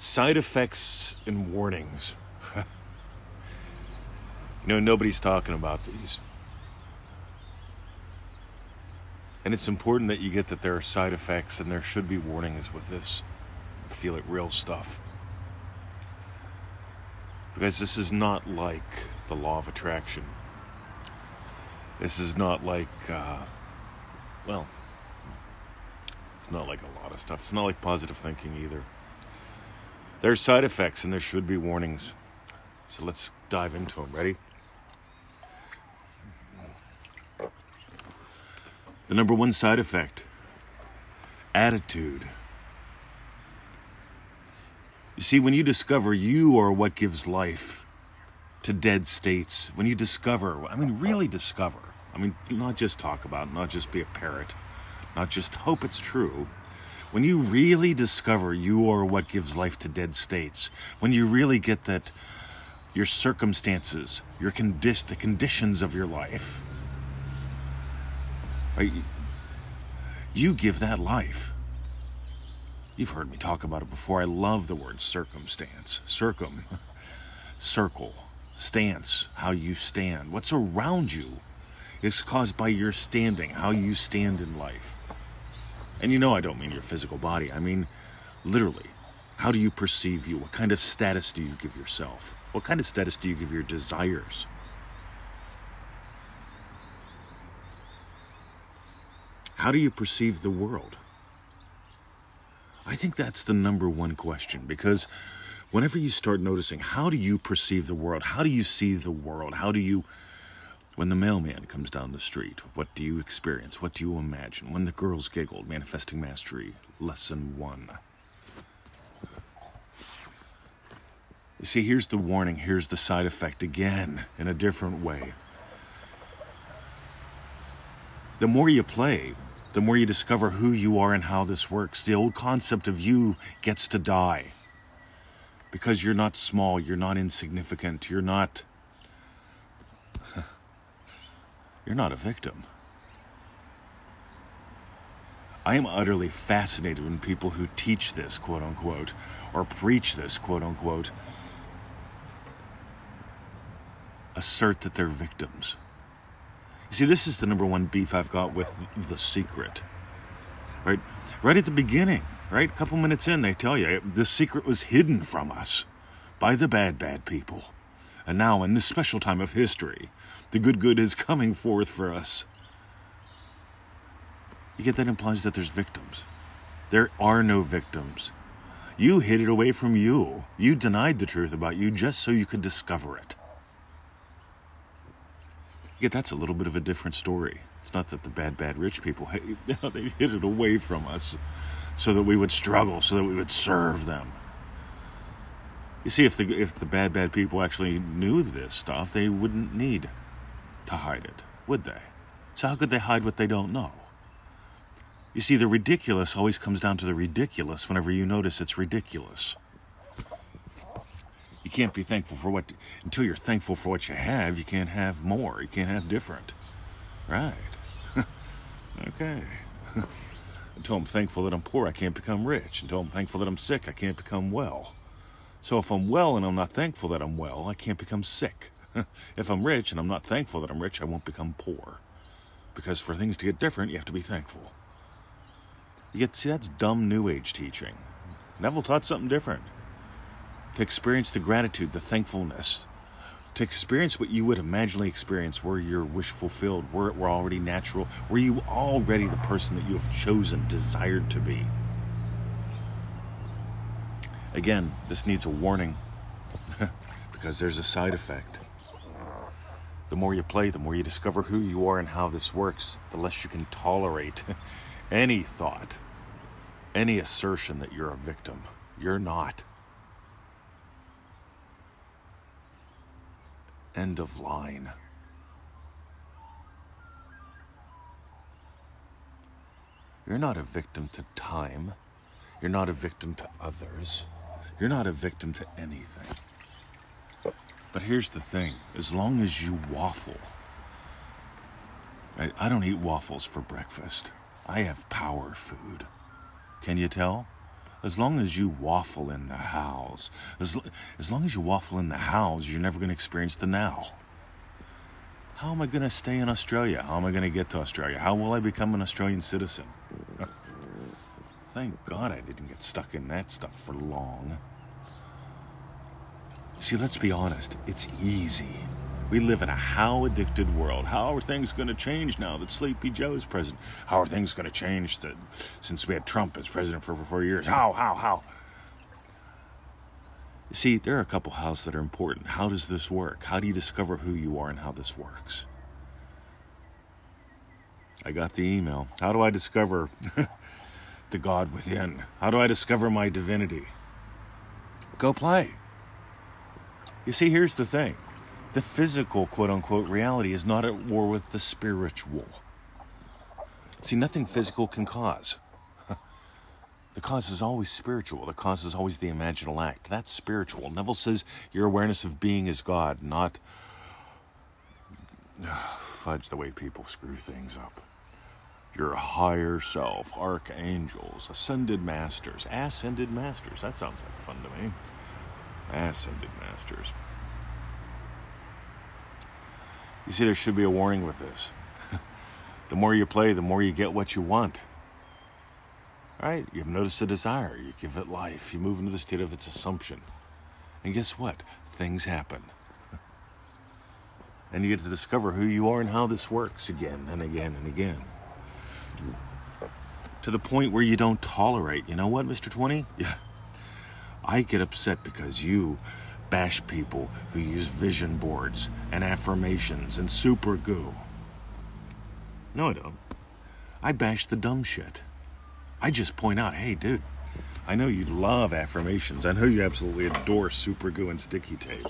Side effects and warnings. you know, nobody's talking about these. And it's important that you get that there are side effects and there should be warnings with this. I Feel it real stuff. Because this is not like the law of attraction. This is not like, uh, well, it's not like a lot of stuff. It's not like positive thinking either. There's side effects and there should be warnings. So let's dive into them. Ready? The number one side effect attitude. You see, when you discover you are what gives life to dead states, when you discover, I mean, really discover, I mean, not just talk about, not just be a parrot, not just hope it's true. When you really discover you are what gives life to dead states, when you really get that your circumstances, your condi- the conditions of your life, right, you give that life. You've heard me talk about it before. I love the word circumstance. Circum, circle, stance, how you stand. What's around you is caused by your standing, how you stand in life. And you know, I don't mean your physical body, I mean literally. How do you perceive you? What kind of status do you give yourself? What kind of status do you give your desires? How do you perceive the world? I think that's the number one question because whenever you start noticing how do you perceive the world? How do you see the world? How do you when the mailman comes down the street, what do you experience? What do you imagine? When the girls giggled, manifesting mastery, lesson one. You see, here's the warning, here's the side effect again, in a different way. The more you play, the more you discover who you are and how this works. The old concept of you gets to die. Because you're not small, you're not insignificant, you're not. You're not a victim. I am utterly fascinated when people who teach this, quote unquote, or preach this, quote unquote, assert that they're victims. You see, this is the number one beef I've got with The Secret. Right? Right at the beginning, right? A couple minutes in, they tell you the secret was hidden from us by the bad, bad people. And now, in this special time of history, the good good is coming forth for us. You get that implies that there's victims. There are no victims. You hid it away from you. You denied the truth about you just so you could discover it. Yeah, that's a little bit of a different story. It's not that the bad, bad rich people, they hid it away from us so that we would struggle, so that we would serve them. You see, if the, if the bad, bad people actually knew this stuff, they wouldn't need to hide it, would they? So, how could they hide what they don't know? You see, the ridiculous always comes down to the ridiculous whenever you notice it's ridiculous. You can't be thankful for what, until you're thankful for what you have, you can't have more. You can't have different. Right. okay. until I'm thankful that I'm poor, I can't become rich. Until I'm thankful that I'm sick, I can't become well. So if I'm well and I'm not thankful that I'm well, I can't become sick. if I'm rich and I'm not thankful that I'm rich, I won't become poor. Because for things to get different, you have to be thankful. You get see that's dumb new age teaching. Neville taught something different to experience the gratitude, the thankfulness, to experience what you would imaginally experience were your wish fulfilled, were it were already natural, were you already the person that you have chosen, desired to be. Again, this needs a warning because there's a side effect. The more you play, the more you discover who you are and how this works, the less you can tolerate any thought, any assertion that you're a victim. You're not. End of line. You're not a victim to time. You're not a victim to others. You're not a victim to anything. But here's the thing as long as you waffle, I, I don't eat waffles for breakfast. I have power food. Can you tell? as long as you waffle in the house, as, as long as you waffle in the house, you're never going to experience the now. How am I going to stay in Australia? How am I going to get to Australia? How will I become an Australian citizen? Thank God I didn't get stuck in that stuff for long. See, let's be honest, it's easy. We live in a how addicted world. How are things going to change now that Sleepy Joe is president? How are things going to change that, since we had Trump as president for, four years? How, how, how? See, there are a couple hows that are important. How does this work? How do you discover who you are and how this works? I got the email. How do I discover the God within? How do I discover my divinity? Go play. You see, here's the thing the physical, quote unquote, reality is not at war with the spiritual. See, nothing physical can cause. The cause is always spiritual. The cause is always the imaginal act. That's spiritual. Neville says your awareness of being is God, not fudge the way people screw things up. Your higher self, archangels, ascended masters, ascended masters. That sounds like fun to me. Ascended masters. You see, there should be a warning with this. the more you play, the more you get what you want. Right? You've noticed a desire, you give it life, you move into the state of its assumption. And guess what? Things happen. And you get to discover who you are and how this works again and again and again. To the point where you don't tolerate, you know what, Mr. 20? Yeah. I get upset because you bash people who use vision boards and affirmations and super goo. No, I don't. I bash the dumb shit. I just point out, hey, dude, I know you love affirmations. I know you absolutely adore super glue and sticky tape.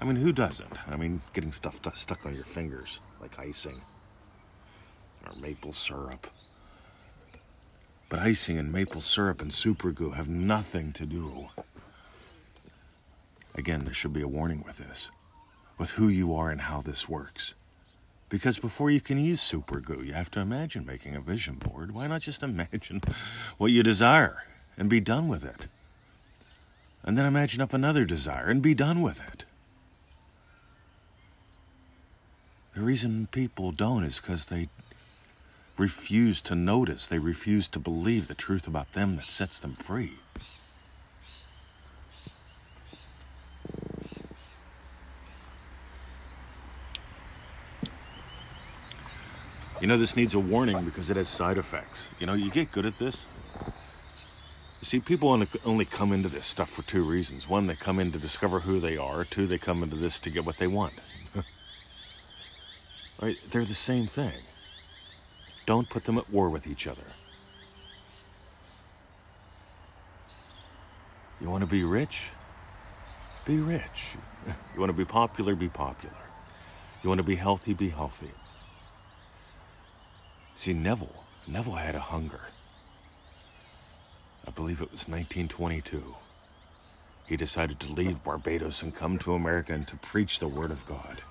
I mean, who doesn't? I mean, getting stuff stuck on your fingers, like icing or maple syrup. But icing and maple syrup and super glue have nothing to do. Again, there should be a warning with this, with who you are and how this works. Because before you can use super glue, you have to imagine making a vision board. Why not just imagine what you desire and be done with it? And then imagine up another desire and be done with it. The reason people don't is because they refuse to notice, they refuse to believe the truth about them that sets them free. You know, this needs a warning because it has side effects. You know, you get good at this. You see, people only come into this stuff for two reasons. One, they come in to discover who they are. Two, they come into this to get what they want. right? They're the same thing. Don't put them at war with each other. You want to be rich? Be rich. You want to be popular? Be popular. You want to be healthy? Be healthy. See, Neville, Neville had a hunger. I believe it was 1922. He decided to leave Barbados and come to America and to preach the Word of God.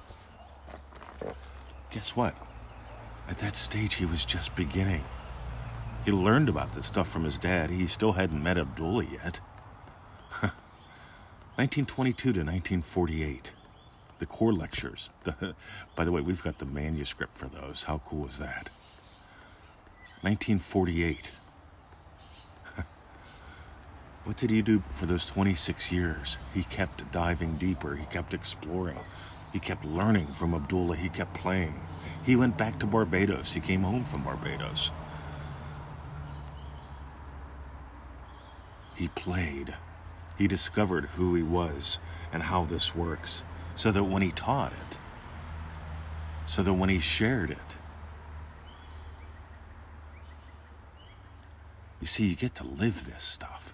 Guess what? At that stage, he was just beginning. He learned about this stuff from his dad. He still hadn't met Abdullah yet. 1922 to 1948. The core lectures. The, by the way, we've got the manuscript for those. How cool is that? 1948. what did he do for those 26 years? He kept diving deeper, he kept exploring, he kept learning from Abdullah, he kept playing. He went back to Barbados, he came home from Barbados. He played. He discovered who he was and how this works, so that when he taught it, so that when he shared it, You see, you get to live this stuff.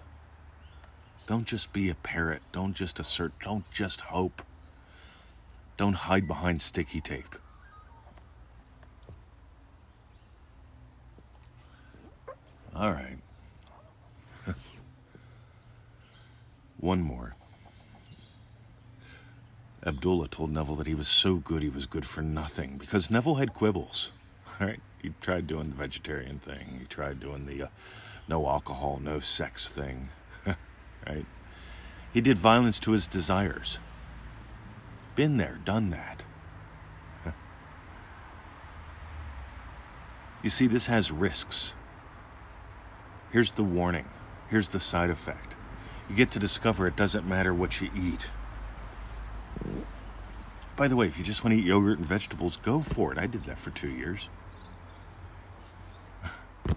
Don't just be a parrot. Don't just assert. Don't just hope. Don't hide behind sticky tape. All right. One more. Abdullah told Neville that he was so good he was good for nothing because Neville had quibbles. All right, he tried doing the vegetarian thing. He tried doing the uh, no alcohol, no sex thing, right? He did violence to his desires. Been there, done that. You see, this has risks. Here's the warning. Here's the side effect. You get to discover it doesn't matter what you eat. By the way, if you just want to eat yogurt and vegetables, go for it. I did that for two years.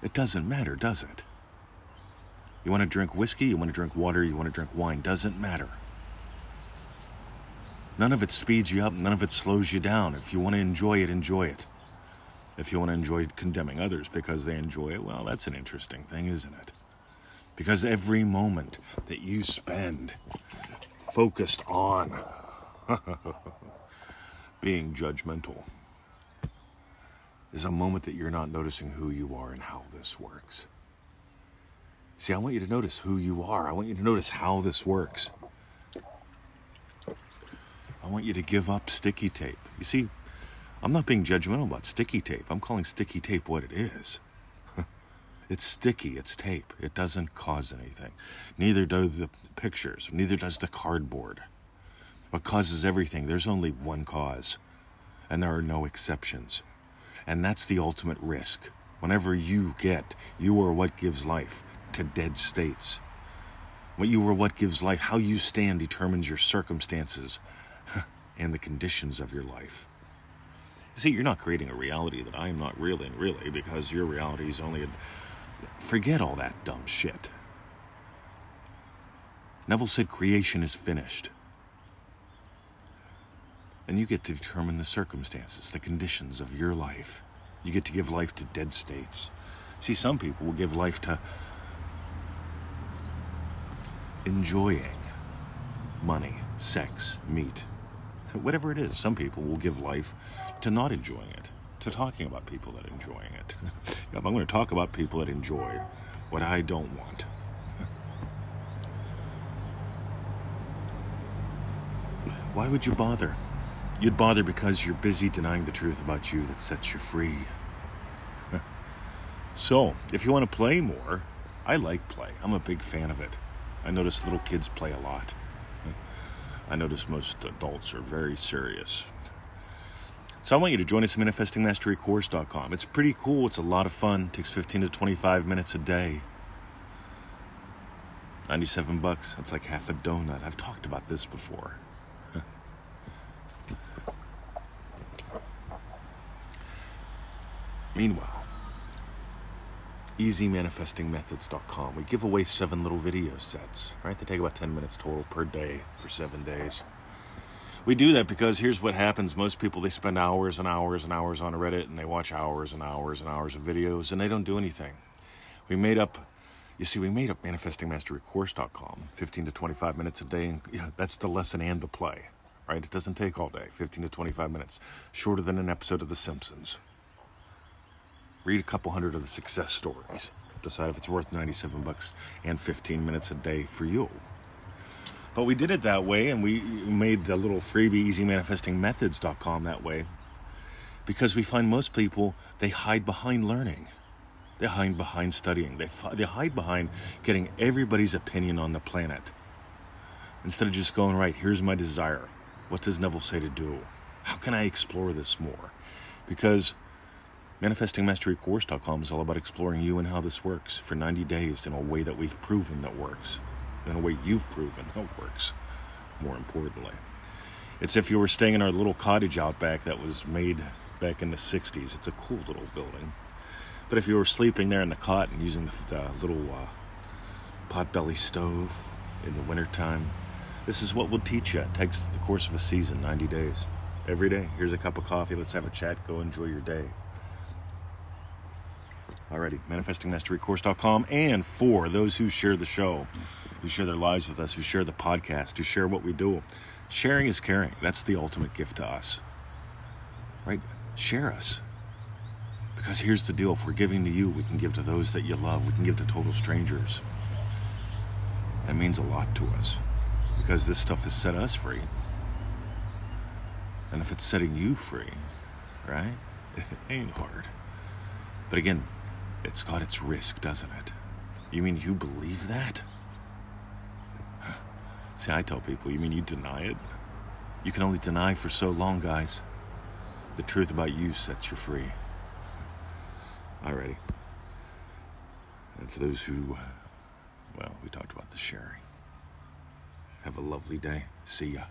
It doesn't matter, does it? You want to drink whiskey, you want to drink water, you want to drink wine, doesn't matter. None of it speeds you up, none of it slows you down. If you want to enjoy it, enjoy it. If you want to enjoy condemning others because they enjoy it, well, that's an interesting thing, isn't it? Because every moment that you spend focused on being judgmental is a moment that you're not noticing who you are and how this works. See, I want you to notice who you are. I want you to notice how this works. I want you to give up sticky tape. You see, I'm not being judgmental about sticky tape. I'm calling sticky tape what it is. it's sticky, it's tape. It doesn't cause anything. Neither do the pictures, neither does the cardboard. What causes everything? There's only one cause, and there are no exceptions. And that's the ultimate risk. Whenever you get, you are what gives life to dead states. What you are what gives life, how you stand determines your circumstances and the conditions of your life. See, you're not creating a reality that I am not real in, really, because your reality is only a. Forget all that dumb shit. Neville said creation is finished. And you get to determine the circumstances, the conditions of your life. You get to give life to dead states. See, some people will give life to enjoying money, sex, meat, whatever it is. Some people will give life to not enjoying it, to talking about people that enjoying it. I'm going to talk about people that enjoy what I don't want. Why would you bother? You'd bother because you're busy denying the truth about you that sets you free. so, if you want to play more, I like play. I'm a big fan of it. I notice little kids play a lot. I notice most adults are very serious. So I want you to join us at manifestingmasterycourse.com. It's pretty cool. It's a lot of fun. It takes 15 to 25 minutes a day. 97 bucks. That's like half a donut. I've talked about this before. Meanwhile, easymanifestingmethods.com. We give away seven little video sets, right? They take about 10 minutes total per day for seven days. We do that because here's what happens. Most people, they spend hours and hours and hours on Reddit and they watch hours and hours and hours of videos and they don't do anything. We made up, you see, we made up manifestingmasterycourse.com, 15 to 25 minutes a day. And yeah, that's the lesson and the play, right? It doesn't take all day, 15 to 25 minutes, shorter than an episode of The Simpsons. Read a couple hundred of the success stories. Decide if it's worth 97 bucks and 15 minutes a day for you. But we did it that way, and we made the little freebie easymanifestingmethods.com that way because we find most people they hide behind learning. They hide behind studying. They, they hide behind getting everybody's opinion on the planet. Instead of just going, right, here's my desire. What does Neville say to do? How can I explore this more? Because ManifestingMasteryCourse.com is all about exploring you and how this works for 90 days in a way that we've proven that works, in a way you've proven that works, more importantly. It's if you were staying in our little cottage out back that was made back in the 60s. It's a cool little building. But if you were sleeping there in the cot and using the, the little uh, potbelly stove in the wintertime, this is what we'll teach you. It takes the course of a season, 90 days. Every day, here's a cup of coffee. Let's have a chat. Go enjoy your day. Alrighty, manifestingmasterycourse.com. And for those who share the show, who share their lives with us, who share the podcast, who share what we do, sharing is caring. That's the ultimate gift to us. Right? Share us. Because here's the deal if we're giving to you, we can give to those that you love, we can give to total strangers. That means a lot to us because this stuff has set us free. And if it's setting you free, right? It ain't hard. But again, It's got its risk, doesn't it? You mean you believe that? See, I tell people, you mean you deny it? You can only deny for so long, guys. The truth about you sets you free. Alrighty. And for those who, uh, well, we talked about the sharing. Have a lovely day. See ya.